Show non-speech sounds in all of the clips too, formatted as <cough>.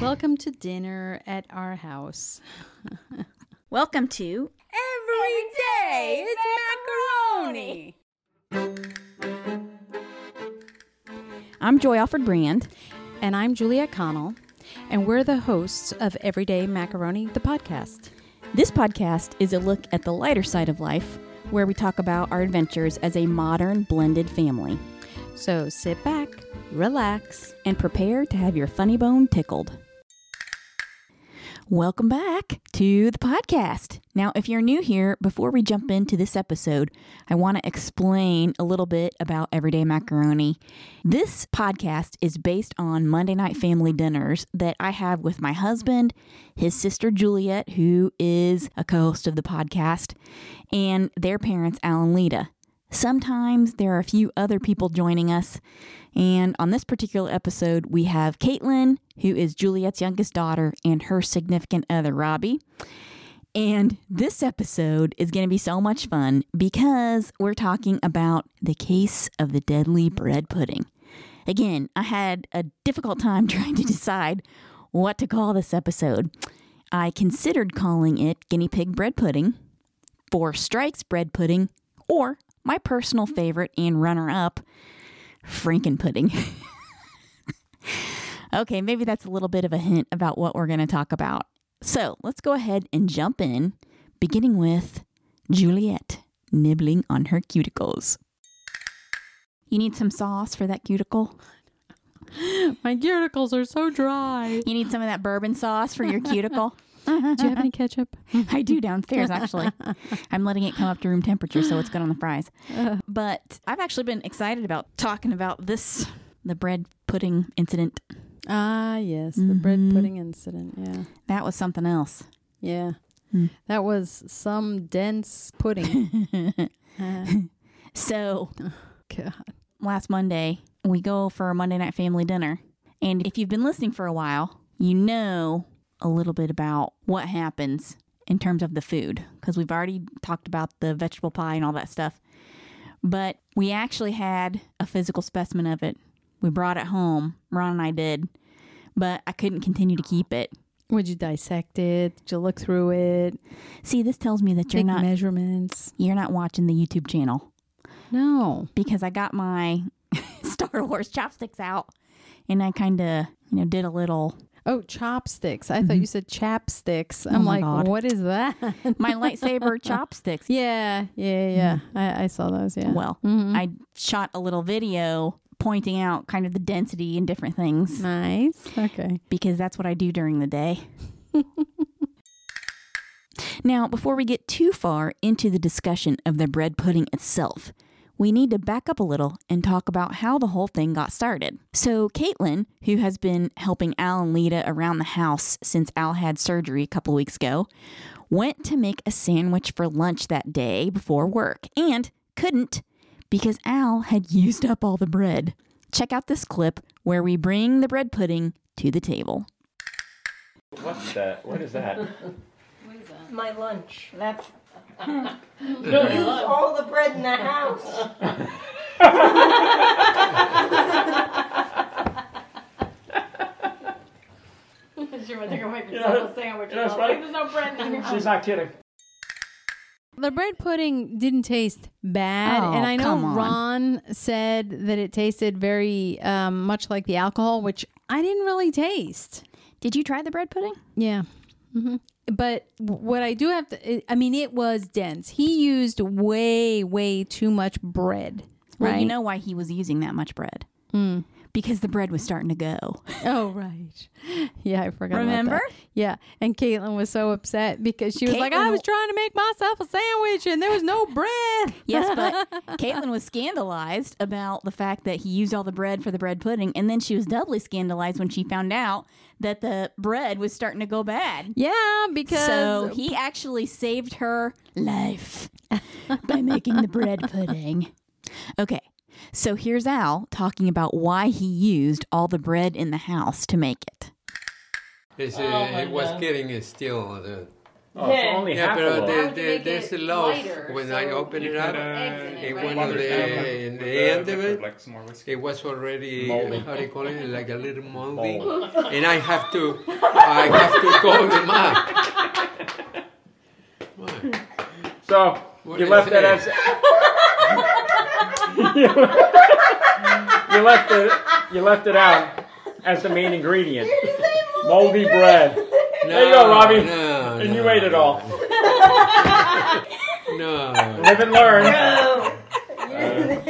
Welcome to dinner at our house. <laughs> Welcome to Every day it's macaroni. I'm Joy Alfred Brand. And I'm Juliet Connell, and we're the hosts of Everyday Macaroni, the podcast. This podcast is a look at the lighter side of life, where we talk about our adventures as a modern blended family So sit back, relax. and prepare to have your funny bone tickled. Welcome back to the podcast. Now, if you're new here, before we jump into this episode, I want to explain a little bit about Everyday Macaroni. This podcast is based on Monday night family dinners that I have with my husband, his sister Juliet, who is a co host of the podcast, and their parents, Al and Lita. Sometimes there are a few other people joining us. And on this particular episode, we have Caitlin, who is Juliet's youngest daughter, and her significant other, Robbie. And this episode is going to be so much fun because we're talking about the case of the deadly bread pudding. Again, I had a difficult time <laughs> trying to decide what to call this episode. I considered calling it Guinea Pig Bread Pudding, Four Strikes Bread Pudding, or my personal favorite and runner up, Franken Pudding. <laughs> okay, maybe that's a little bit of a hint about what we're going to talk about. So let's go ahead and jump in, beginning with Juliet nibbling on her cuticles. You need some sauce for that cuticle? <gasps> My cuticles are so dry. You need some of that bourbon sauce for your cuticle? <laughs> <laughs> Do you have any ketchup? I do downstairs, actually. I'm letting it come up to room temperature so it's good on the fries. <laughs> But I've actually been excited about talking about this the bread pudding incident. Ah, yes, the bread pudding incident. Yeah. That was something else. Yeah. That was some dense pudding. Uh, <laughs> So <laughs> God. last Monday, we go for a Monday night family dinner. And if you've been listening for a while, you know a little bit about what happens in terms of the food because we've already talked about the vegetable pie and all that stuff. But we actually had a physical specimen of it. We brought it home. Ron and I did. But I couldn't continue to keep it. Would you dissect it? Did you look through it? See, this tells me that you're Take not measurements? you're not watching the YouTube channel. No. because I got my <laughs> Star Wars chopsticks out and I kind of, you know, did a little Oh, chopsticks. I thought you said chapsticks. I'm Mm-hmm. Oh like, God. what is that? <laughs> my lightsaber chopsticks. yeah, yeah, yeah. I, I saw those. Yeah. Well, Mhm. I shot a little video pointing out kind of the density and different things nice. Okay. because that's what I do during the day. <laughs> now, before we get too far into the discussion of the bread pudding itself, we need to back up a little and talk about how the whole thing got started. So, Caitlin, who has been helping Al and Lita around the house since Al had surgery a couple weeks ago, went to make a sandwich for lunch that day before work and couldn't because Al had used up all the bread. Check out this clip where we bring the bread pudding to the table. What's that? What is that? My lunch. That's <laughs> Use all the bread in the house. <laughs> She's not kidding. The bread pudding didn't taste bad, Oh, and I know. Ron said that it tasted very um, much like the alcohol, which I didn't really taste. Did you try the bread pudding? Yeah. hmm But what I do have to, I- mean, it was dense. He used way, way too much bread. Well, right? you know why he was using that much bread. Because the bread was starting to go. Oh, right. Yeah, I forgot. about Remember? Yeah. And Caitlin was so upset because she was like, I was trying to make myself a sandwich and there was no bread. Yes, <laughs> but Caitlin was scandalized about the fact that he used all the bread for the bread pudding, and then she was doubly scandalized when she found out that the bread was starting to go bad. yeah, because. So he actually saved her life by making the bread pudding. Okay, so here's Al talking about why he used all the bread in the house to make it. It's, uh, it was getting uh, still the Oh, Yeah. only Yeah, half but of there, it. there, there's a loaf. When I open it up, it one of the- in the end of it, Like some more whiskey. it was already Moldy. how do you call it? Like a little moldy, Mold. and I have to, I have to go to map. What? <laughs> So What you left it that as say? You left it you left it out as the main ingredient. Moldy bread. There you go, Robbie. No, And no, you ate it all. No. Live and learn. No. Uh, li-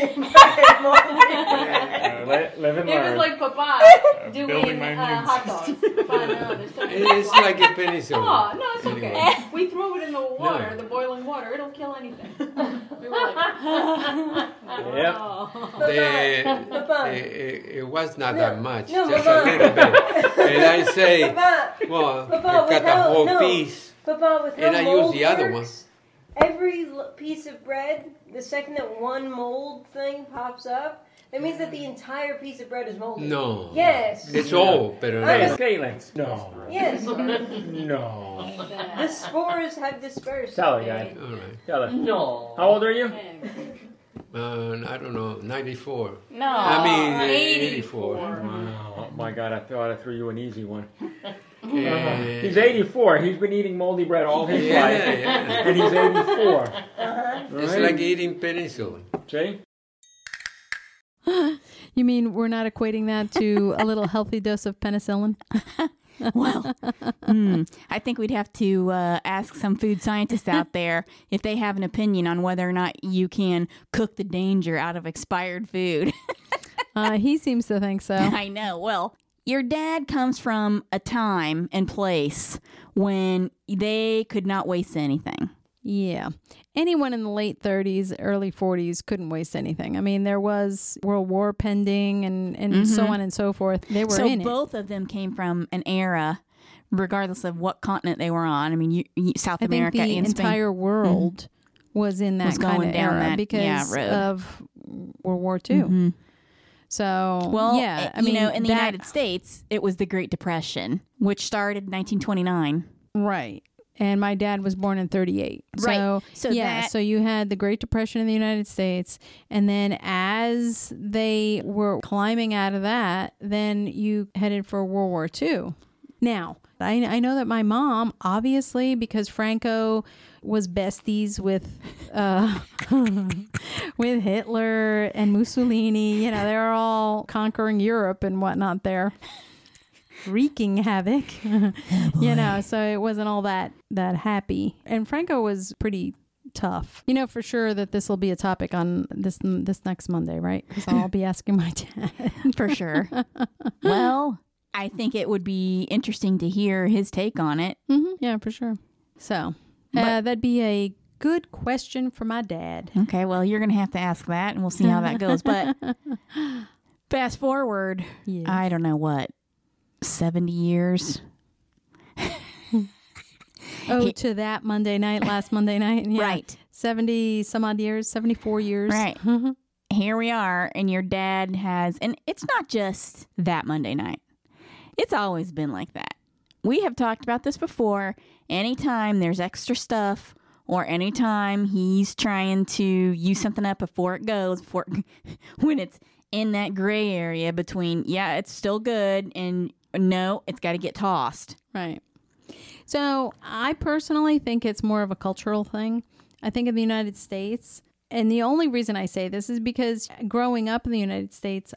live <laughs> and It was like Papa <laughs> doing building my uh, hot dogs. Papa, no, there's so <laughs> It's like a penicillin. Oh, no, it's okay. Anyway. We throw it in the water, No. the boiling water. It'll kill anything. We were like, Yep. oh. The, Papa. it, it, it was not No, that much, no, just Mama. a little bit. And I say, Papa, well, Papa, I got the whole no. piece. Papa, with And I use the other works, Every piece of bread, the second that one mold thing pops up, that means that the entire piece of bread is moldy. No. Yes. It's all, but Hey, uh, Caitlin. No. Yes. <laughs> No. The spores have dispersed. Tell her, guy. all right. Tell her. No. How old are you? Uh, I don't know, 94. No. I mean, 84. 84. Wow. Oh my God! I thought I threw you an easy one. <laughs> Uh, He's 84. He's been eating moldy bread all his yeah, life, yeah. and he's 84. Uh-huh. It's Right? like eating penicillin. See? <laughs> You mean we're not equating that to a little <laughs> healthy dose of penicillin? <laughs> Well, hmm, I think we'd have to uh, ask some food scientists out there if they have an opinion on whether or not you can cook the danger out of expired food. Uh, he seems to think so. I know. Well, your dad comes from a time and place when they could not waste anything. Yeah. Anyone in the late 30s, early 40s couldn't waste anything. I mean, there was World War pending and, and so on and so forth. They were so in it. both of them came from an era, regardless of what continent they were on. I mean, you, you, South I America the and Spain. entire world was in that Was kind going of down era that, because yeah, of World War II. Mhm. So, Well, yeah, eh, I mean, you know, in the that- United States, it was the Great Depression, which started in 1929. Right. And my dad was born in 38. Right. So, So yeah, that- so you had the Great Depression in the United States. And then as they were climbing out of that, then you headed for World War II. Now, I, I know that my mom, obviously, because Franco was besties with uh, <laughs> with Hitler and Mussolini, you know, they were all conquering Europe and whatnot there wreaking havoc. <laughs> you know, so it wasn't all that that happy. And Franco was pretty tough. You know for sure that this will be a topic on this this next Monday, right? Because I'll be asking my dad. for sure. <laughs> well, I think it would be interesting to hear his take on it. hmm Yeah, for sure. So uh, that'd be a good question for my dad. Okay, well, you're going to have to ask that and we'll see how that goes. But <laughs> fast forward, Yes. I don't know what, 70 years? Oh, He- to that Monday night, last Monday night. Yeah. Right. 70 some odd years, 74 years. Right. Mm-hmm. Here we are, and your dad has, and it's not just that Monday night, it's always been like that. We have talked about this before. Anytime there's extra stuff, or anytime he's trying to use something up before it goes, before <laughs> when it's in that gray area between, yeah, it's still good, and no, it's got to get tossed. Right. So I personally think it's more of a cultural thing. I think in the United States, and the only reason I say this is because growing up in the United States,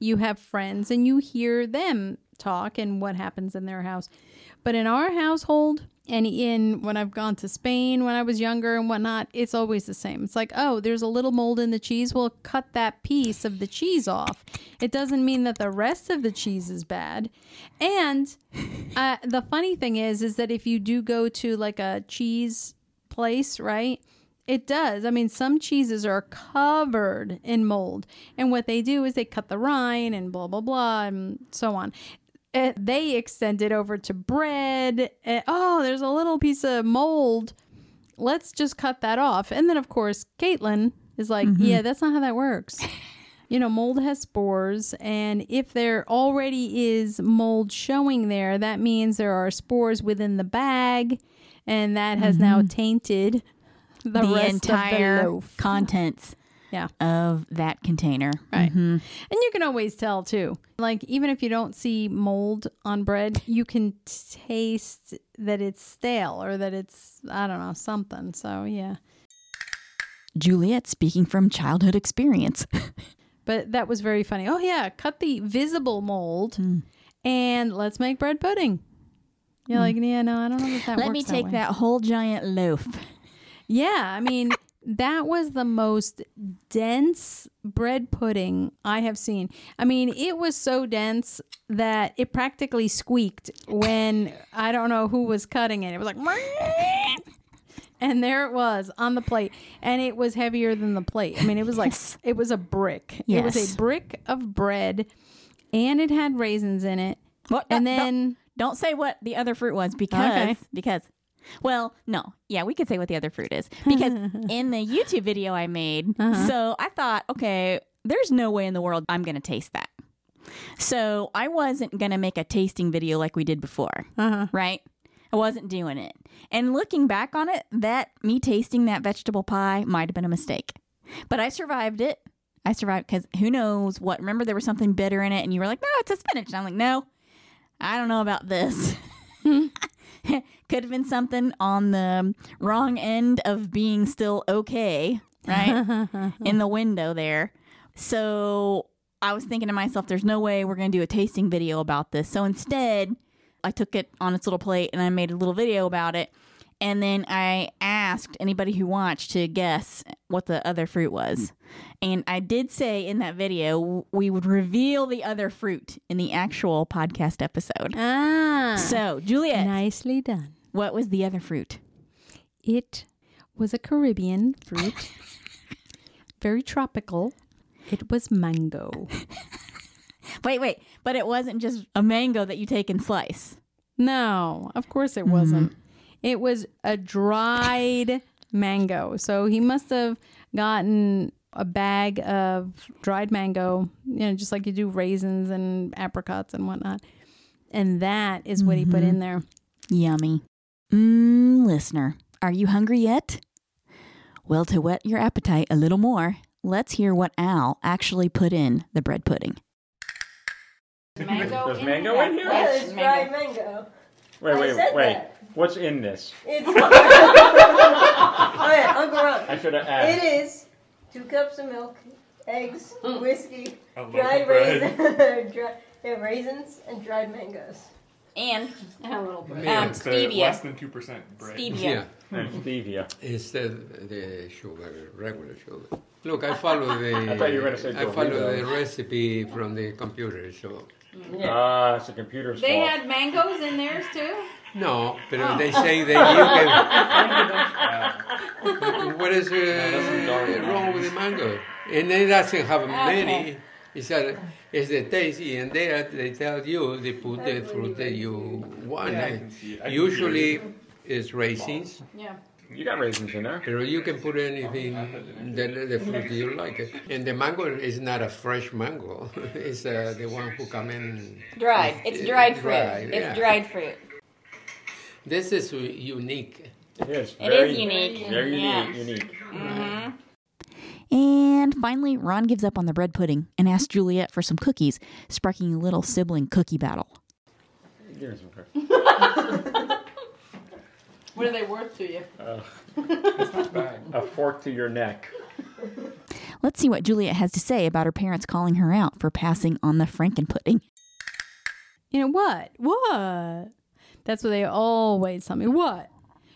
you have friends and you hear them talk and what happens in their house. But in our household, and in when I've gone to Spain when I was younger and whatnot, it's always the same. It's like, oh, there's a little mold in the cheese. We'll cut that piece of the cheese off. It doesn't mean that the rest of the cheese is bad. And uh, the funny thing is, is that if you do go to like a cheese place, right? It does. I mean, some cheeses are covered in mold, and what they do is they cut the rind and blah blah blah and so on. Uh, they extend it over to bread. Uh, oh, there's a little piece of mold. Let's just cut that off. And then, of course, Caitlin is like, yeah, that's not how that works. <laughs> you know, mold has spores, and if there already is mold showing there, that means there are spores within the bag. and that has now tainted the, the, entire the loaf. contents Yeah. of that container. Right. Mhm. And you can always tell too. Like even if you don't see mold on bread, you can taste that it's stale or that it's I don't know, something. So yeah. Juliet speaking from childhood experience. <laughs> But that was very funny. Oh yeah, cut the visible mold Hmm. and let's make bread pudding. You're like, yeah, no, I don't know if that Let me that take way." that whole giant loaf. <laughs> Yeah, I mean, that was the most dense bread pudding I have seen. I mean, it was so dense that it practically squeaked when I don't know who was cutting it. It was like, <laughs> and there it was on the plate, and it was heavier than the plate. I mean, it was like Yes. it was a brick. It was a brick of bread, and it had raisins in it. What? And don't- then don't, say what the other fruit was because Okay. because well, no. Yeah, we could say what the other fruit is because <laughs> in the YouTube video I made, Uh-huh. so I thought, okay, there's no way in the world I'm going to taste that. So I wasn't going to make a tasting video like we did before, Uh-huh. right? I wasn't doing it. And looking back on it, that me tasting that vegetable pie might have been a mistake. But I survived it. I survived because who knows what? Remember, there was something bitter in it, and you were like, no, it's a spinach. And I'm like, no, I don't know about this. <laughs> <laughs> Could have been something on the wrong end of being still okay, right? <laughs> in the window there. So I was thinking to myself, there's no way we're going to do a tasting video about this. So instead, I took it on its little plate and I made a little video about it. And then I asked anybody who watched to guess what the other fruit was. And I did say in that video, we would reveal the other fruit in the actual podcast episode. ah, So, Juliet, nicely done. what was the other fruit? It was a Caribbean fruit, <laughs> very tropical. It was mango. <laughs> Wait, wait, but it wasn't just a mango that you take and slice. No, of course it wasn't. It was a dried mango. So he must have gotten a bag of dried mango, you know, just like you do raisins and apricots and whatnot. And that is what he put mm-hmm. in there. Yummy. Mmm, listener, are you hungry yet? Well, to whet your appetite a little more, let's hear what Al actually put in the bread pudding. Mango There's in mango that. in here? Yeah, it's dried mango. Wait, I wait, wait. that. What's in this? It's. <laughs> Alright, Uncle Ron. I should have It asked. is two cups of milk, eggs, whiskey, dried raisins, <laughs> dry, yeah, raisins, and dried mangoes. And And a little bit. Yeah. It's uh, stevia. less than 2% bread. Yeah, And stevia. instead the sugar, regular sugar. Look, I follow the. <laughs> I thought you were gonna say I follow the recipe from the computer, so Ah, it's a computer's They fault. had mangoes in theirs too? no. But Oh. they say that you <laughs> can. what is doesn't uh, wrong with the mango? And it doesn't have Okay. many. It's a, it's the tasty, and they they tell you they put the fruit that you want. Yeah, I can see. I can Usually, it's raisins. Yeah. You got raisins in there. But you can put anything, the, the fruit you like. And the mango is not a fresh mango. <laughs> it's uh, the one who come in. dried. It's Uh, dried fruit. dried, It's yeah. dried fruit. This is u- unique. It is. It very, is unique. Very Yeah. unique. unique. And finally, Ron gives up on the bread pudding and asks Juliet for some cookies, sparking a little sibling cookie battle. Give me some cookies. <laughs> What are they worth to you? It's not bad. A fork to your neck. Let's see what Juliet has to say about her parents calling her out for passing on the Franken pudding. You know what? What? That's what they always tell me. What?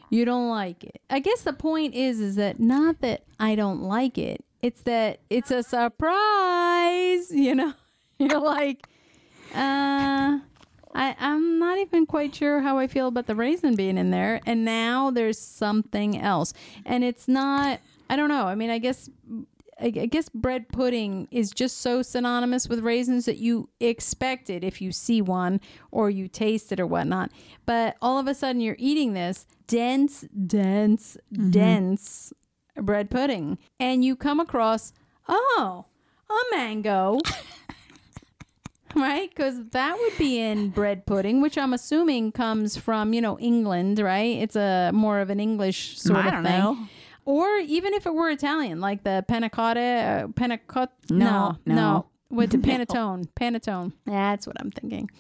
You don't like it. I guess the point is is that not that I don't like it. It's that it's a surprise, you know. <laughs> You're like uh I I'm not even quite sure how I feel about the raisin being in there and now there's something else. And it's not I don't know. I mean, I guess I I guess bread pudding is just so synonymous with raisins that you expect it if you see one or you taste it or whatnot. But all of a sudden, you're eating this dense, dense, mm-hmm. dense bread pudding, and you come across, oh, a mango. <laughs> right? Because that would be in bread pudding, which I'm assuming comes from you know England, right? It's a more of an English sort I of don't thing. know. Or even if it were Italian, like the panna cotta, uh, panna cotta. No, no, no. With the <laughs> panettone, panettone. That's what I'm thinking.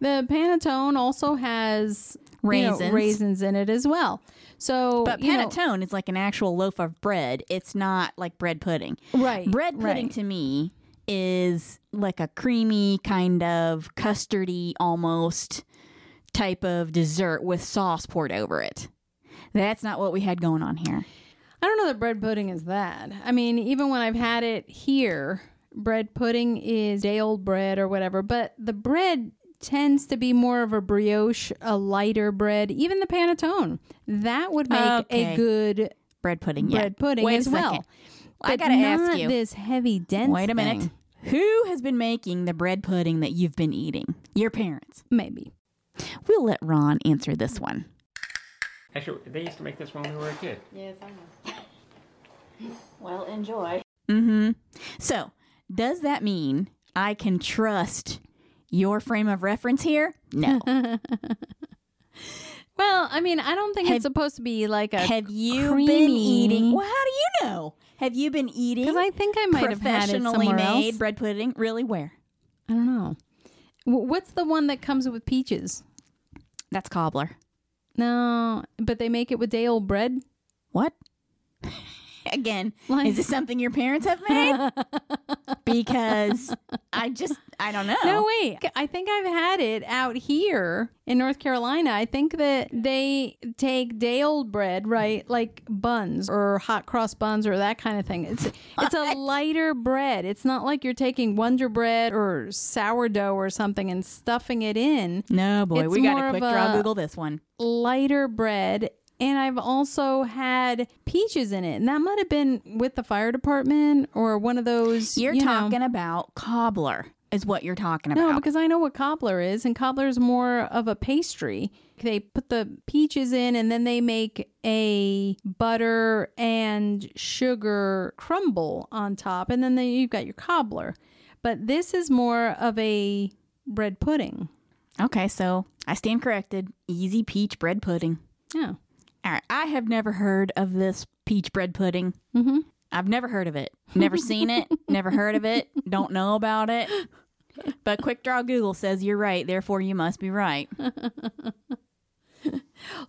The panettone also has you know, Raisins. raisins in it as well. So, But you know- panettone is like an actual loaf of bread. It's not like bread pudding. right? Bread pudding right. to me is like a creamy kind of custardy almost type of dessert with sauce poured over it. That's not what we had going on here. I don't know that bread pudding is that. I mean, even when I've had it here, bread pudding is day old bread or whatever, but the bread tends to be more of a brioche, a lighter bread. Even the panettone, that would make Okay. a good Bread pudding, yeah. bread pudding Wait as well. Second. I gotta ask you. this heavy dense. Wait a minute. thing. Who has been making the bread pudding that you've been eating? Your parents. Maybe. We'll let Ron answer this one. Actually, they used to make this when we were a kid. Yes, I know. <laughs> Well, enjoy. Mm-hmm. So, does that mean I can trust your frame of reference here? No. <laughs> Well, I mean, I don't think Have- it's supposed to be like a. have you been eating? Well, how do you know? Have you been eating Because I think I might have had it somewhere made else. bread pudding? Really? Where? I don't know. W- What's the one that comes with peaches? That's cobbler. No, but they make it with day old bread. What? <laughs> <laughs> Again, Like- is this something your parents have made? <laughs> because I just, I don't know. No, wait. I think I've had it out here in North Carolina. I think that they take day old bread, right? Like buns or hot cross buns or that kind of thing. It's it's a lighter bread. It's not like you're taking Wonder Bread or sourdough or something and stuffing it in. No, boy, It's we got to quick draw Google this one. Lighter bread. And I've also had peaches in it. And that might have been with the fire department or one of those. You're you know- talking about cobbler, is what you're talking about. No, because I know what cobbler is, and cobbler is more of a pastry. They put the peaches in, and then they make a butter and sugar crumble on top, and then they, you've got your cobbler. But this is more of a bread pudding. Okay, so I stand corrected. Easy peach bread pudding. Yeah. All right, I have never heard of this peach bread pudding. Mm-hmm. I've never heard of it. Never seen it. Never heard of it. Don't know about it. But Quick Draw Google says you're right, therefore you must be right. <laughs>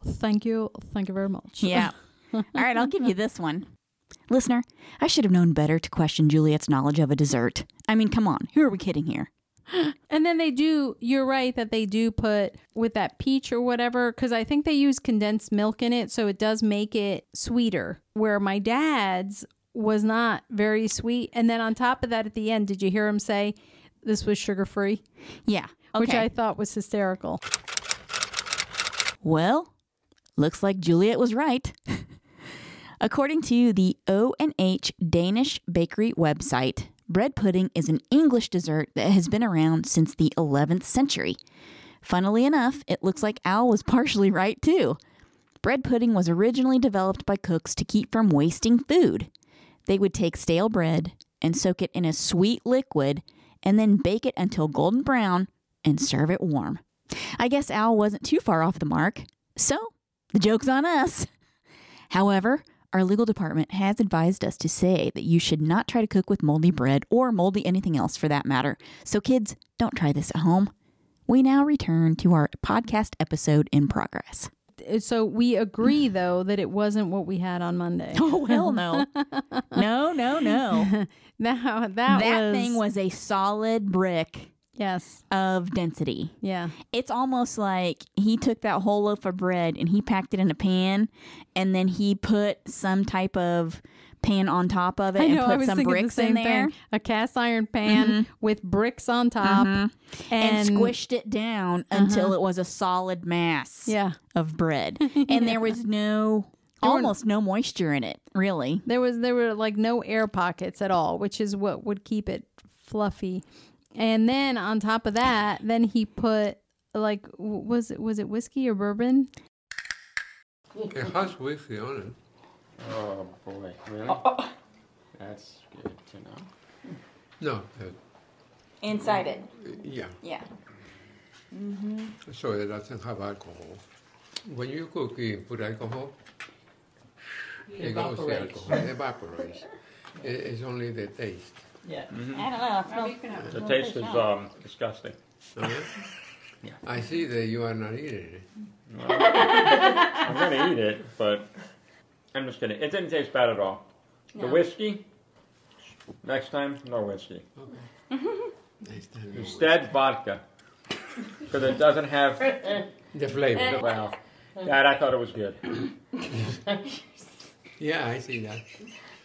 Thank you. Thank you very much. Yeah. All right, I'll give you this one. Listener, I should have known better to question Juliet's knowledge of a dessert. I mean, come on, who are we kidding here? <gasps> And then they do, you're right that they do put with that peach or whatever, because I think they use condensed milk in it. So it does make it sweeter. Where my dad's was not very sweet. And then on top of that, at the end, did you hear him say this was sugar free? Yeah. Okay. Which I thought was hysterical. Well, looks like Juliet was right. <laughs> According to the O&H Danish Bakery website, bread pudding is an English dessert that has been around since the 11th century. Funnily enough, it looks like Al was <laughs> partially right too. Bread pudding was originally developed by cooks to keep from wasting food. They would take stale bread and soak it in a sweet liquid and then bake it until golden brown and serve it warm. I guess Al wasn't too far off the mark, so the joke's on us. However, our legal department has advised us to say that you should not try to cook with moldy bread or moldy anything else for that matter. So, kids, don't try this at home. We now return to our podcast episode in progress. Uh, so we agree, <sighs> though, that it wasn't what we had on Monday. <laughs> Oh, hell no. <laughs> no, no, no. <laughs> Now, that, That was, thing was a solid brick Yes. of density. Yeah. It's almost like he took that whole loaf of bread and he packed it in a pan and then he put some type of pan on top of it I and know. I put some bricks in there Mm-hmm. thing. A cast iron pan with bricks on top, and, and, squished it down until it was a solid mass Yeah. of bread. <laughs> And there was no almost no moisture in it, really. There was there were like no air pockets at all, which is what would keep it fluffy. And then on top of that, then he put like was it was it whiskey or bourbon? It has whiskey on it. Oh boy, really? That's good to know. No, uh, inside it. Yeah, Yeah. Mhm. so it doesn't have alcohol. When you cook, you put alcohol. It goes the evaporates. alcohol. It evaporates. It, it's only the taste. Yeah. I don't know. it smells- can have The taste is um, disgusting. Uh-huh. <laughs> I see that you are not eating it. I'm gonna eat it, but I'm just kidding. It didn't taste bad at all. The No. whiskey, next time, no whiskey. <laughs> Next time. Instead, vodka. Because it doesn't have <laughs> The flavor. well. That I thought it was good. Yeah, I see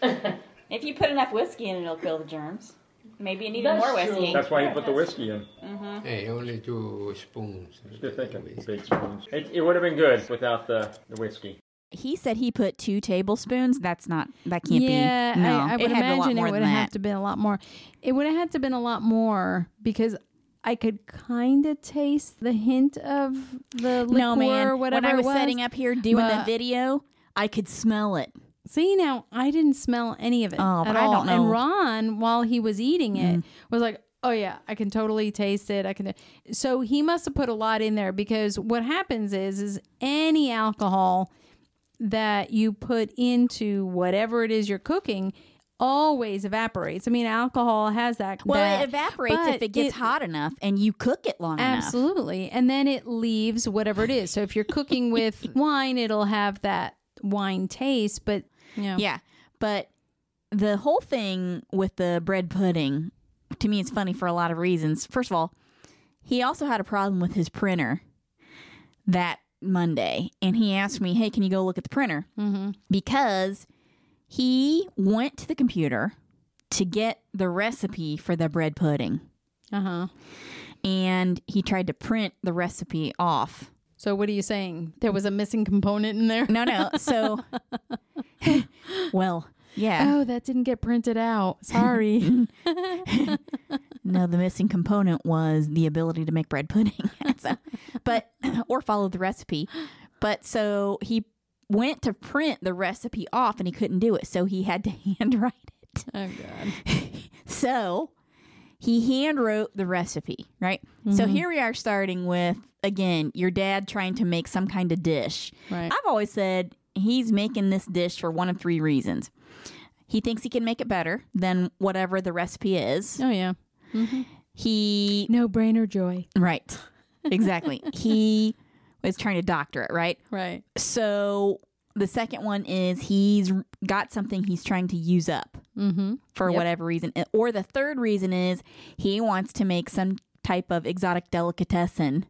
that. If you put enough whiskey in it, it'll kill the germs. Maybe you need That's more true. whiskey. That's why you put the whiskey in. Mm-hmm. Hey, only two spoons. It's good thinking. Big spoons. It, it would have been good without the, the whiskey. He said he put two tablespoons. That's not. That can't yeah, be. No, I, I would had to be a lot imagine it would have that. had to been a lot more. It would have had to been a lot more because I could kind of taste the hint of the liquor no man. or whatever when I it was, was. setting up here doing the video, I could smell it. See now, I didn't smell any of it Oh, at I all. don't know. And Ron, while he was eating it, Mm. was like, "Oh yeah, I can totally taste it. I can." So he must have put a lot in there because what happens is, is any alcohol that you put into whatever it is you're cooking always evaporates. I mean, alcohol has that. Well, that- it evaporates if it gets hot enough and you cook it long enough. Absolutely. And then it leaves whatever it is. So if you're cooking with <laughs> wine, it'll have that wine taste, but know, Yeah, but the whole thing with the bread pudding, to me, it's funny for a lot of reasons. First of all, he also had a problem with his printer that Monday, and he asked me, "Hey, can you go look at the printer?" Mm-hmm. Because he went to the computer to get the recipe for the bread pudding, Uh-huh. and he tried to print the recipe off. So what are you saying? There was a missing component in there? No, no. So, <laughs> well, yeah. Oh, that didn't get printed out. Sorry. <laughs> No, the missing component was the ability to make bread pudding. <laughs> so, but or follow the recipe. But so he went to print the recipe off and he couldn't do it, so he had to handwrite it. oh god. So he hand wrote the recipe, right? So Mm-hmm. here we are starting with again, your dad trying to make some kind of dish. Right. I've always said he's making this dish for one of three reasons. He thinks he can make it better than whatever the recipe is. Oh yeah. He No brainer joy. Right. Exactly. <laughs> he was trying to doctor it, right? Right. So the second one is he's got something he's trying to use up Mm-hmm. for Yep. whatever reason. Or the third reason is he wants to make some type of exotic delicatessen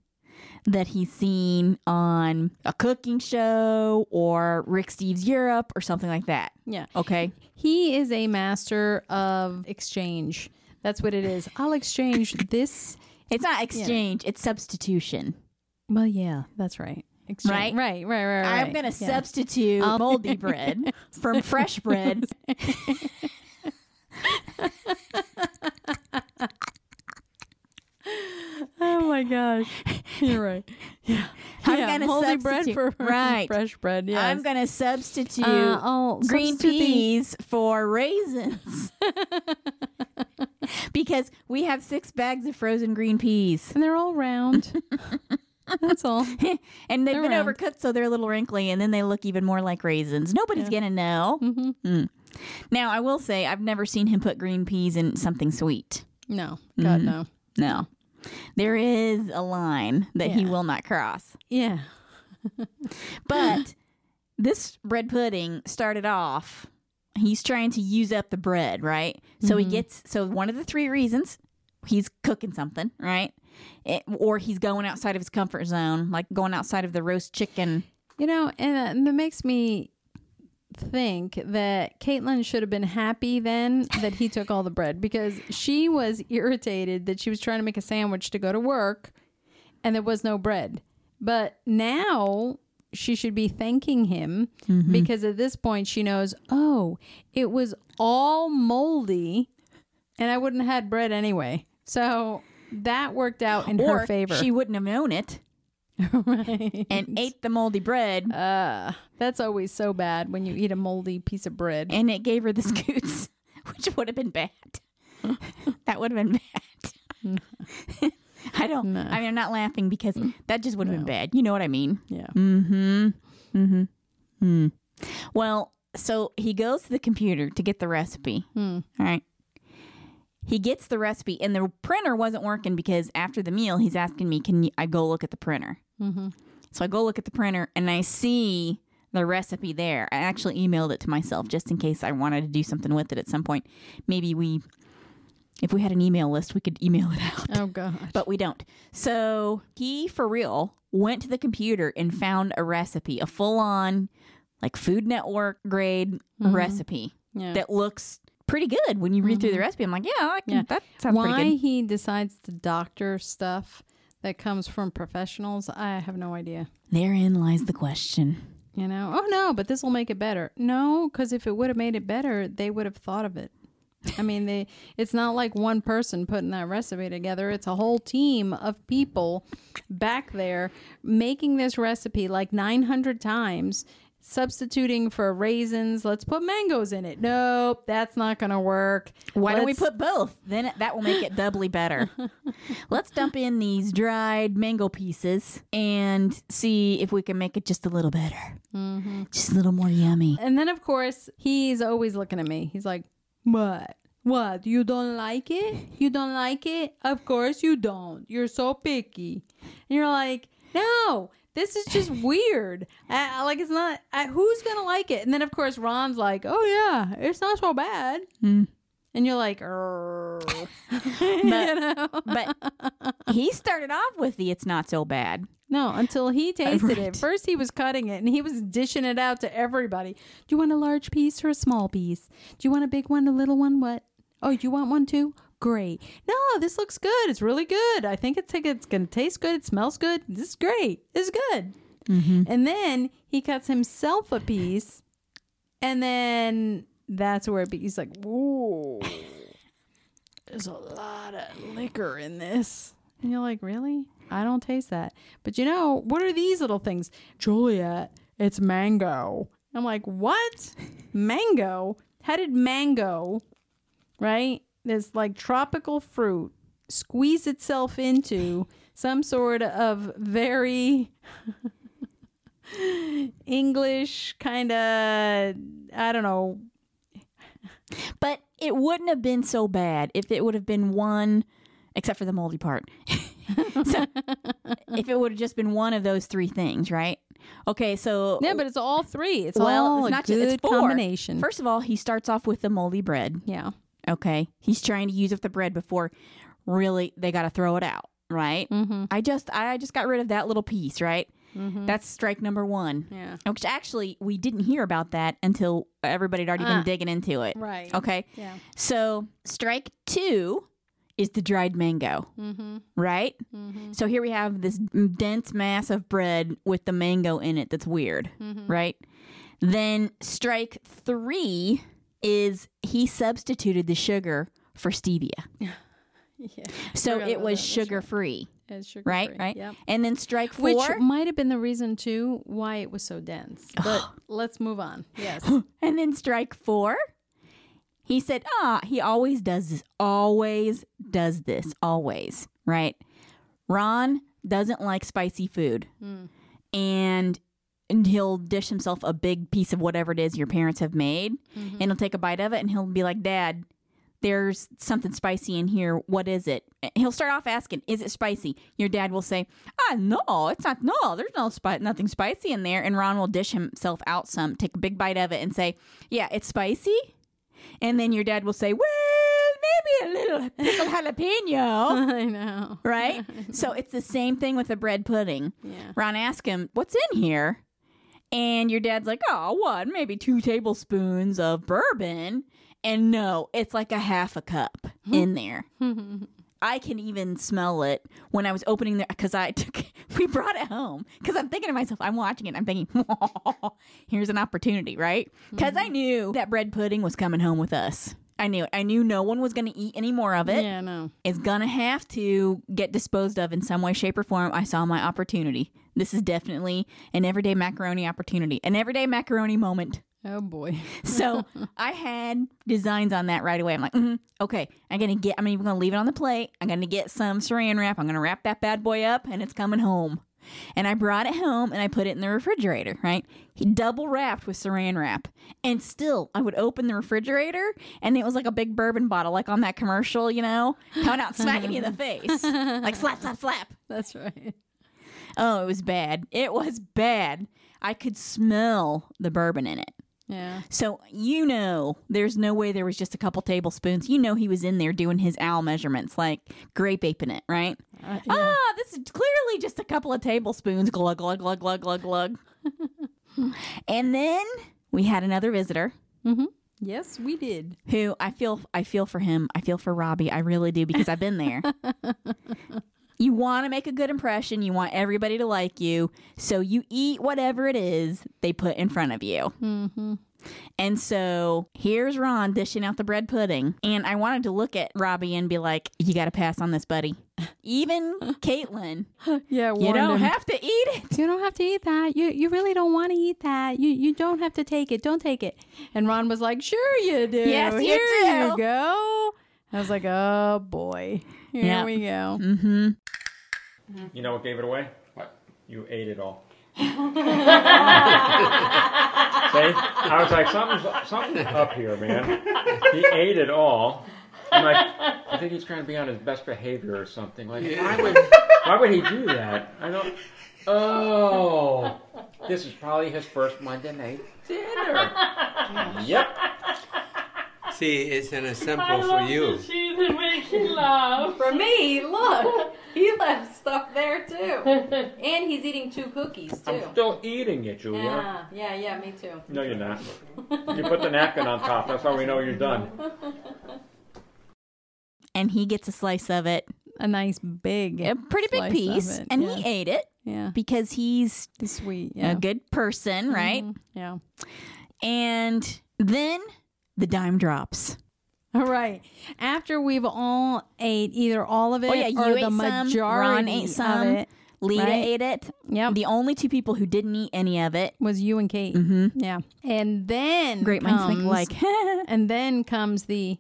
that he's seen on a cooking show or Rick Steves Europe or something like that. Yeah. Okay. He is a master of exchange. That's what it is. I'll exchange this. It's not exchange, it's substitution. Well, yeah, that's right. Exchange. Right. Right. Right. Right. I'm going to Yeah. substitute I'll- moldy <laughs> bread from fresh bread. <laughs> Oh my gosh. You're right. Yeah. I'm <laughs> yeah, gonna moldy bread substitute- for right. fresh bread. Yeah. I'm going to substitute Uh, I'll green substitute peas for raisins. because we have six bags of frozen green peas. and they're all round. <laughs> That's all. <laughs> and they've They're been round. overcooked, so they're a little wrinkly, and then they look even more like raisins. Nobody's going to know. Mm. Now, I will say, I've never seen him put green peas in something sweet. No. God Mm-hmm. no. No. There is a line that he will not cross. Yeah. <laughs> But this bread pudding started off, he's trying to use up the bread, right? So he gets, so one of the three reasons he's cooking something, right? It, or he's going outside of his comfort zone, like going outside of the roast chicken. You know, and uh, and that makes me think that Caitlin should have been happy then that he took all the bread because she was irritated that she was trying to make a sandwich to go to work and there was no bread. But now she should be thanking him because at this point she knows, oh, it was all moldy and I wouldn't have had bread anyway. So that worked out in or her favor. she wouldn't have known it <laughs> right. and ate the moldy bread, Uh, that's always so bad when you eat a moldy piece of bread. and it gave her the scoots, <laughs> which would have been bad. <laughs> that would have been bad. I don't. No. I mean, I'm not laughing because that just would have been bad. You know what I mean? Yeah. Mm-hmm. Mm-hmm. Hmm. Well, so he goes to the computer to get the recipe. Hmm. All right. He gets the recipe, and the printer wasn't working because after the meal, he's asking me, "Can you, I go look at the printer?" Mm-hmm. So I go look at the printer, and I see the recipe there. I actually emailed it to myself just in case I wanted to do something with it at some point. Maybe we, if we had an email list, we could email it out Oh gosh. <laughs> but we don't. So he, for real, went to the computer and found a recipe, a full on, like Food Network grade recipe Mm-hmm. Yeah. that looks pretty good when you read through the mm-hmm. recipe. I'm like, yeah, I can, Yeah. that sounds Why pretty good. he decides to doctor stuff that comes from professionals, I have no idea. Therein lies the question. You know, oh no, but this will make it better. No, because if it would have made it better, they would have thought of it. I mean, they. It's not like one person putting that recipe together. It's a whole team of people back there making this recipe like 900 times, substituting for raisins. Let's put mangoes in it. Nope, that's not going to work. Why don't we put both? Then that will make it doubly better. <laughs> Let's dump in these dried mango pieces and see if we can make it just a little better. Mm-hmm. Just a little more yummy. And then, of course, he's always looking at me. He's like, What? What? You don't like it? You don't like it? Of course you don't. You're so picky. And you're like, No, this is just weird. I, like, it's not, I, who's going to like it? And then, of course, Ron's like, Oh, yeah, it's not so bad. Mm. And you're like, "Err." <laughs> you know? But he started off with the it's not so bad. No, until he <laughs> tasted Right. it. First, he was cutting it and he was dishing it out to everybody. Do you want a large piece or a small piece? Do you want a big one, a little one? What? Oh, you want one too? Great. No, this looks good. It's really good. I think it's it's going to taste good. It smells good. This is great. This is good. Mm-hmm. And then he cuts himself a piece, and then that's where it be, he's like, "Whoa, there's a lot of liquor in this." And you're like, "Really? I don't taste that." But you know, what are these little things? Juliet, it's mango. I'm like, "What? mango? How did mango, right? This like tropical fruit squeeze itself into some sort of very <laughs> English kind of I don't know. But it wouldn't have been so bad if it would have been one, except for the moldy part. <laughs> so, if it would have just been one of those three things, right? Okay, so Yeah, but it's all three. It's well, all it's a not good just it's four. combination. First of all, he starts off with the moldy bread. yeah. Okay, he's trying to use up the bread before really they got to throw it out, right? Mm-hmm. I just I just got rid of that little piece, right? That's strike number one. Yeah. Which actually we didn't hear about that until everybody had already Ah. been digging into it. Right. Okay. Yeah. So strike two is the dried mango, Mm-hmm. right? So here we have this dense mass of bread with the mango in it that's weird, Mm-hmm. right? Then strike three is he substituted the sugar for stevia. <laughs> Yeah. So it was sugar free, sugar right? free. Right? Yep. And then strike four. Which might have been the reason too why it was so dense. <gasps> But let's move on. Yes. <gasps> And then strike four, he said, ah, he always does this, always does this, always, right? Ron doesn't like spicy food. And, and he'll dish himself a big piece of whatever it is your parents have made. And he'll take a bite of it and he'll be like, Dad, there's something spicy in here. What is it? He'll start off asking, "Is it spicy?" Your dad will say, "Ah, no, it's not. No, there's no spi- nothing spicy in there." And Ron will dish himself out some, take a big bite of it, and say, "Yeah, it's spicy." And then your dad will say, "Well, maybe a little pickled <laughs> jalapeno." I know. right? so it's the same thing with the bread pudding. Yeah. Ron asked him, "What's in here?" And your dad's like, "Oh, what? Maybe two tablespoons of bourbon." And no, it's like a half a cup hmm. in there. <laughs> I can even smell it when I was opening the because I took <laughs> we brought it home because I'm thinking to myself, I'm watching it, I'm thinking, <laughs> here's an opportunity, right? Because I mm-hmm. knew that bread pudding was coming home with us. I knew it. I knew no one was going to eat any more of it Yeah, no. it's gonna have to get disposed of in some way, shape, or form. I saw my opportunity. This is definitely an everyday macaroni opportunity, an everyday macaroni moment. Oh boy. <laughs> So I had designs on that right away. I'm like, mhm, okay, I'm gonna get. I'm even gonna leave it on the plate. I'm gonna get some Saran wrap. I'm gonna wrap that bad boy up, and it's coming home. And I brought it home and I put it in the refrigerator. Right, he double wrapped with Saran wrap, and still I would open the refrigerator, and it was like a big bourbon bottle, like on that commercial, you know, coming out <laughs> smacking you in the face, like slap, slap, slap. That's right. Oh, it was bad. It was bad. I could smell the bourbon in it. Yeah. So you know, there's no way there was just a couple tablespoons. You know, he was in there doing his Al measurements, like grape aping it, right? Uh, yeah. Ah, this is clearly just a couple of tablespoons. Glug glug glug glug glug glug. <laughs> and then we had another visitor Yes, we did. who I feel I feel for him. I feel for Robbie. I really do because I've been there. <laughs> you want to make a good impression. You want everybody to like you, so you eat whatever it is they put in front of you. Mm-hmm. And so here's Ron dishing out the bread pudding, and I wanted to look at Robbie and be like, "You got to pass on this, buddy." Even <laughs> Caitlin, Yeah, you don't have to eat it. You don't have to eat that. You you really don't want to eat that. You you don't have to take it. Don't take it. And Ron was like, "Sure you do. Yes, you Here do." you go." I was like, "Oh boy, here Yeah. we go." Mm-hmm. You know what gave it away? What? You ate it all. <laughs> See? I was like, something's, something's up here, man. He ate it all. I'm like, I think he's trying to be on his best behavior or something. Like, why would, why would he do that? I don't. Oh, this is probably his first Monday night dinner. Yep. See, it's an example for you. For me, look, he left stuff there too, <laughs> and he's eating two cookies too. I'm still eating it, Julia. Yeah, yeah, yeah, me too. No, you're not. <laughs> You put the napkin on top. That's how we know you're done. <laughs> And he gets a slice of it, A nice big, a pretty big slice of piece, it, and yeah. he ate it yeah, because he's He's sweet. Yeah, a good person, right? Mhm. Yeah. And then the dime drops. <laughs> All right. After we've all ate either all of it Oh yeah, you or ate the some. majority Ron ate of some. it, Lita right? ate it. Yeah. The only two people who didn't eat any of it. was you and Kate. Mm-hmm. Yeah, and then Great minds think comes- alike. <laughs> And then comes the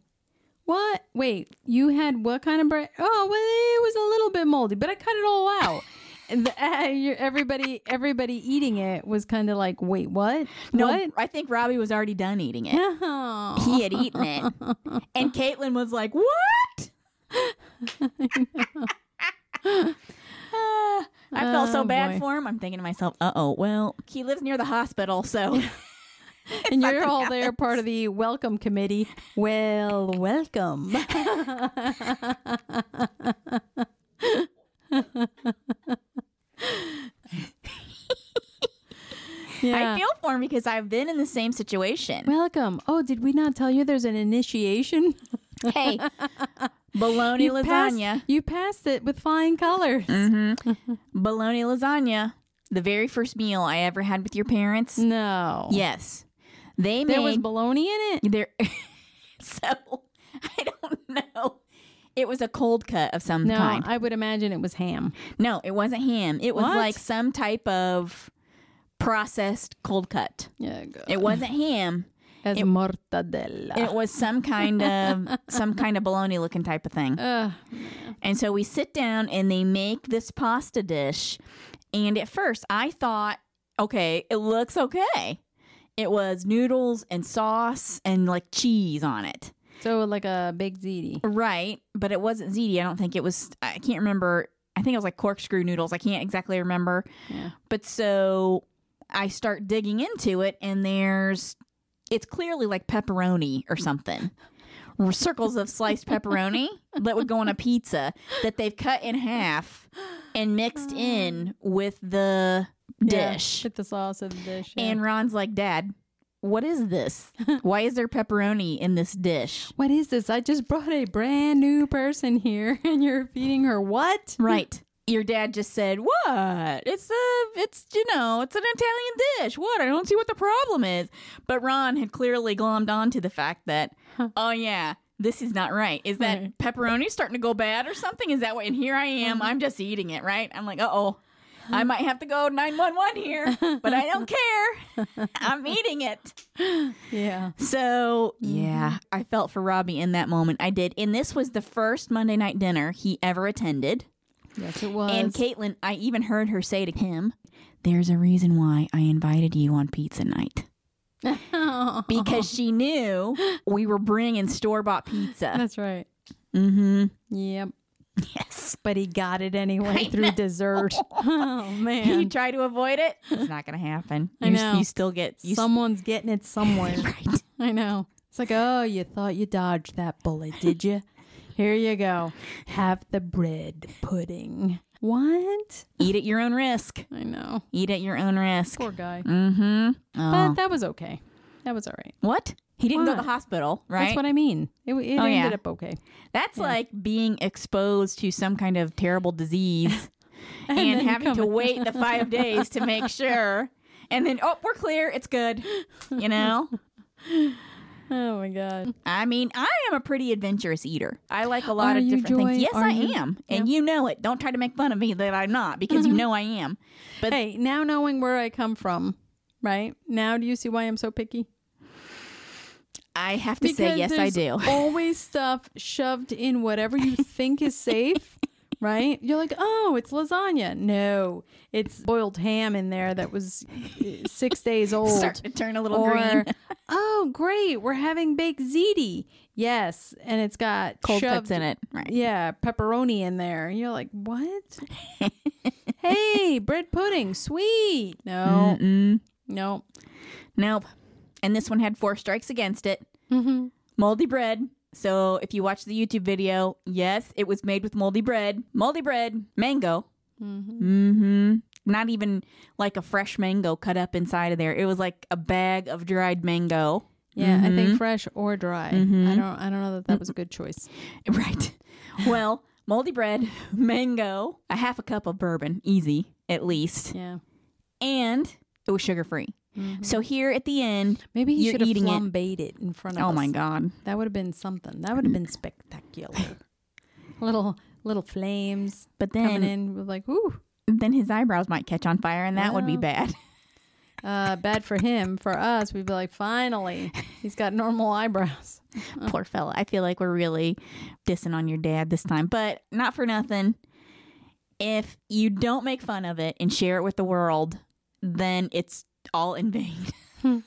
what? Wait, you had what kind of bread? Oh, well, it was a little bit moldy, but I cut it all out. <laughs> the, <laughs> you- everybody, everybody eating it was kind of like, wait, what? no, What? I think Robbie was already done eating it. Oh. He had eaten it, <laughs> and Caitlin was like, "What?" Ah, <laughs> I felt so Oh, bad boy. for him. I'm thinking to myself, "Uh oh, well, he lives near the hospital, so and you're all there, part of the welcome committee. Well, welcome. Yeah. I feel for him because I've been in the same situation. welcome. Oh, did we not tell you there's an initiation? <laughs> hey, bologna You passed- lasagna, you passed it with flying colors. Mm-hmm. bologna lasagna, the very first meal I ever had with your parents. No. Yes, they made There was bologna in it. there. <laughs> so I don't know. It was a cold cut of some No, kind. I would imagine it was ham. No, it wasn't ham. It was What? like some type of processed cold cut. Yeah, good. It wasn't ham. <laughs> as it- mortadella. It was some kind of <laughs> some kind of bologna looking type of thing. Ugh. And so we sit down and they make this pasta dish. And at first I thought, okay, it looks okay. It was noodles and sauce and like cheese on it. so like a big ziti. Right. But it wasn't ziti. I don't think it was, I can't remember. I think it was like corkscrew noodles. I can't exactly remember. Yeah. But so I start digging into it and there's, it's clearly like pepperoni or something. Circles of sliced pepperoni that would go on a pizza that they've cut in half and mixed in mm. with the Yeah, dish. with the sauce of the dish. yeah. And Ron's like, Dad, what is this? <laughs> Why is there pepperoni in this dish? what is this? I just brought a brand new person here, <laughs> and you're feeding her what? Right. Your dad just said, "What? It's a, it's you know, it's an Italian dish. What? I don't see what the problem is." But Ron had clearly glommed on to the fact that, oh yeah, this is not right. Is that Right. pepperoni starting to go bad or something? Is that what? And here I am. I'm just eating it. Right. I'm like, uh oh. I might have to go 911 here, but I don't <laughs> care. I'm eating it. Yeah. So, yeah, I felt for Robbie in that moment. I did. And this was the first Monday night dinner he ever attended. Yes, it was. And Caitlin, I even heard her say to him, There's a reason why I invited you on pizza night. <laughs> Because she knew we were bringing store bought pizza. That's right. Mm hmm. Yep. Yes. But he got it anyway through dessert. <laughs> Oh You man. try to avoid it, it's not going to happen. I You- know. You still get. You Someone's getting it somewhere. <laughs> right. I know. It's like, oh, you thought you dodged that bullet, did you? Here you go. Have the bread pudding. What? Eat at your own risk. <laughs> I know. Eat at your own risk. Poor guy. Mm hmm. But that was okay. That was all right. What? He didn't go to the hospital, right? That's what I mean. It, it Oh, ended yeah. up okay. That's like being exposed to some kind of terrible disease <laughs> and, then having to wait the <laughs> five days to make sure. And then, oh, we're clear. It's good. You know? Oh my god. I mean, I am a pretty adventurous eater. I like a lot Are of you, different Joy? things. Yes, Are I you? am. And you know it. Don't try to make fun of me that I'm not because you mm-hmm. know I am. But Hey, now knowing where I come from, right? Now do you see why I'm so picky? I have to say, yes, I there's do. <laughs> always stuff shoved in whatever you think is safe, right? You're like, oh, it's lasagna. No, it's boiled ham in there that was uh, six <laughs> days old. Start to turn a little or, green. <laughs> oh, great, we're having baked ziti. Yes, and it's got Cold shoved, cuts in it. Right. Yeah, pepperoni in there. And you're like, what? <laughs> hey, bread pudding, sweet. No, Mm-mm. no. Nope. And this one had four strikes against it. Mm-hmm. Moldy bread. So if you watch the YouTube video, yes, it was made with moldy bread. Moldy bread, mango. Mm-hmm. Not even like a fresh mango cut up inside of there. It was like a bag of dried mango. Yeah, I Mm-hmm. think fresh or dry. I don't. I don't know that that was a good choice. <laughs> Right. well, moldy bread, <laughs> mango, a half a cup of bourbon, easy at least, Yeah. and it was sugar free. So here at the end, Maybe he You're should have eating it. flambéed it. in front of oh us. my god, That would have been something. That would have been spectacular. <laughs> little little flames but coming then in with like, ooh, then his eyebrows might catch on fire, and that would be bad. <laughs> uh, bad for him. For us, we'd be like, finally, he's got normal eyebrows. <laughs> Poor fella. I feel like we're really dissing on your dad this time, but not for nothing. If you don't make fun of it and share it with the world, then it's all in vain. <laughs>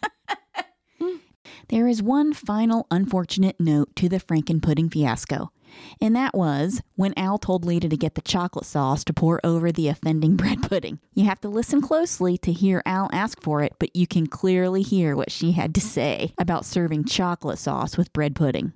there is one final unfortunate note to the Franken pudding fiasco. And that was when Al told Lita to get the chocolate sauce to pour over the offending <laughs> bread pudding. You have to listen closely to hear Al ask for it, but you can clearly hear what she had to say about serving chocolate sauce with bread pudding.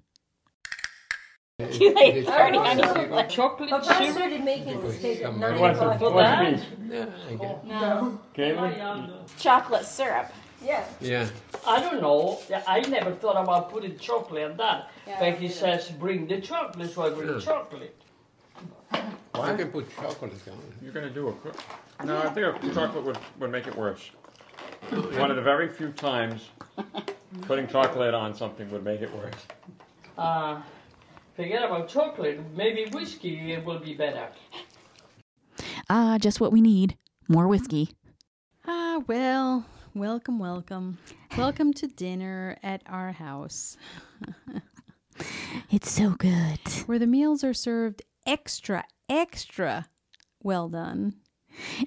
Chocolate Papa syrup. started making this cake at nine What's o'clock. what's the piece? Yeah, I guess. No. Caitlin? Chocolate syrup. Yeah. Yeah. I don't know. I never thought about putting chocolate on that. Becky says, bring the chocolate, so I bring Yeah. chocolate. I can put chocolate on. You're gonna do a cook? No, I think a chocolate would, would make it worse. One of the very few times putting chocolate on something would make it worse. Uh, forget about chocolate. Maybe whiskey will be better. Ah, just what we need. More whiskey. Ah, well, welcome, welcome. Welcome to dinner at our house, <laughs> It's so good. where the meals are served extra, extra well done.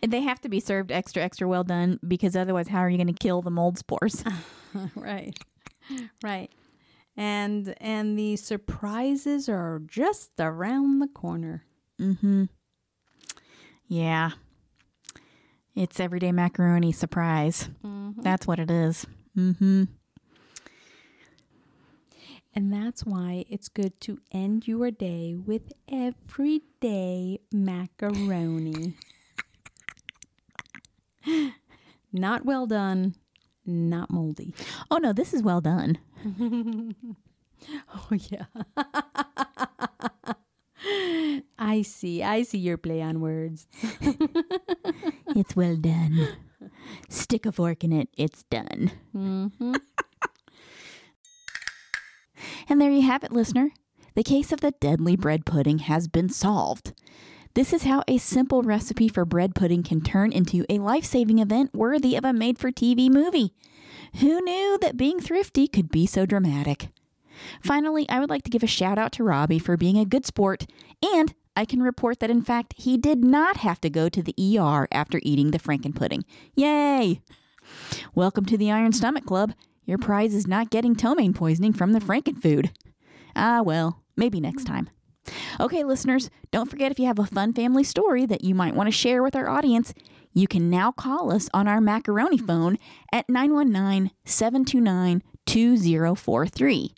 They have to be served extra, extra well done because otherwise, how are you going to kill the mold spores? <laughs> right. Right. And and the surprises are just around the corner. mm-hmm. Yeah. It's everyday macaroni surprise. That's what it is. Mm-hmm. And that's why it's good to end your day with everyday macaroni. <laughs> not well done, not moldy. Oh no, this is well done. <laughs> Oh, yeah. <laughs> I see. I see your play on words. <laughs> It's well done. Stick a fork in it. It's done. hmm And there you have it, listener. The case of the deadly bread pudding has been solved. This is how a simple recipe for bread pudding can turn into a life saving event worthy of a made for TV movie. Who knew that being thrifty could be so dramatic? Finally, I would like to give a shout out to Robbie for being a good sport, and I can report that in fact he did not have to go to the ER after eating the Franken pudding. Yay! Welcome to the Iron Stomach Club. Your prize is not getting ptomaine poisoning from the Franken food. Ah, well, maybe next time. Okay, listeners, don't forget if you have a fun family story that you might want to share with our audience, you can now call us on our macaroni phone at 919 729 2043.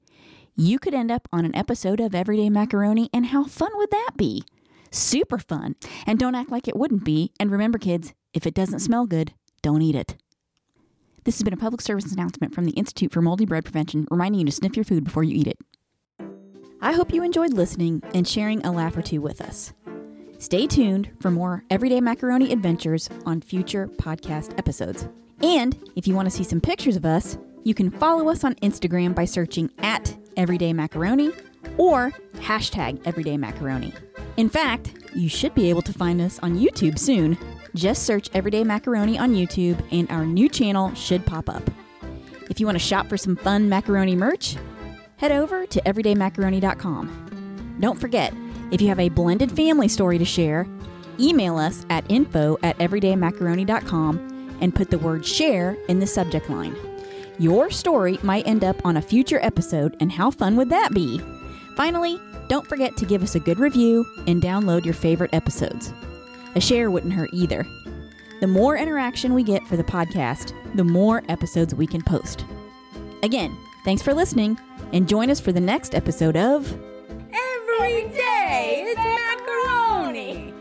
You could end up on an episode of Everyday Macaroni, and how fun would that be? Super fun. And don't act like it wouldn't be. And remember, kids, if it doesn't smell good, don't eat it. This has been a public service announcement from the Institute for Moldy Bread Prevention, reminding you to sniff your food before you eat it. I hope you enjoyed listening and sharing a laugh or two with us. Stay tuned for more Everyday Macaroni adventures on future podcast episodes. And if you want to see some pictures of us, you can follow us on Instagram by searching at Everyday Macaroni or hashtag Everyday Macaroni. In fact, you should be able to find us on YouTube soon. Just search Everyday Macaroni on YouTube and our new channel should pop up. If you want to shop for some fun macaroni merch, head over to everydaymacaroni.com. Don't forget, if you have a blended family story to share, email us at info at everydaymacaroni.com and put the word share in the subject line. Your story might end up on a future episode, and how fun would that be? Finally, don't forget to give us a good review and download your favorite episodes. A share wouldn't hurt either. The more interaction we get for the podcast, the more episodes we can post. Again, thanks for listening, and join us for the next episode of Every Day is Macaroni.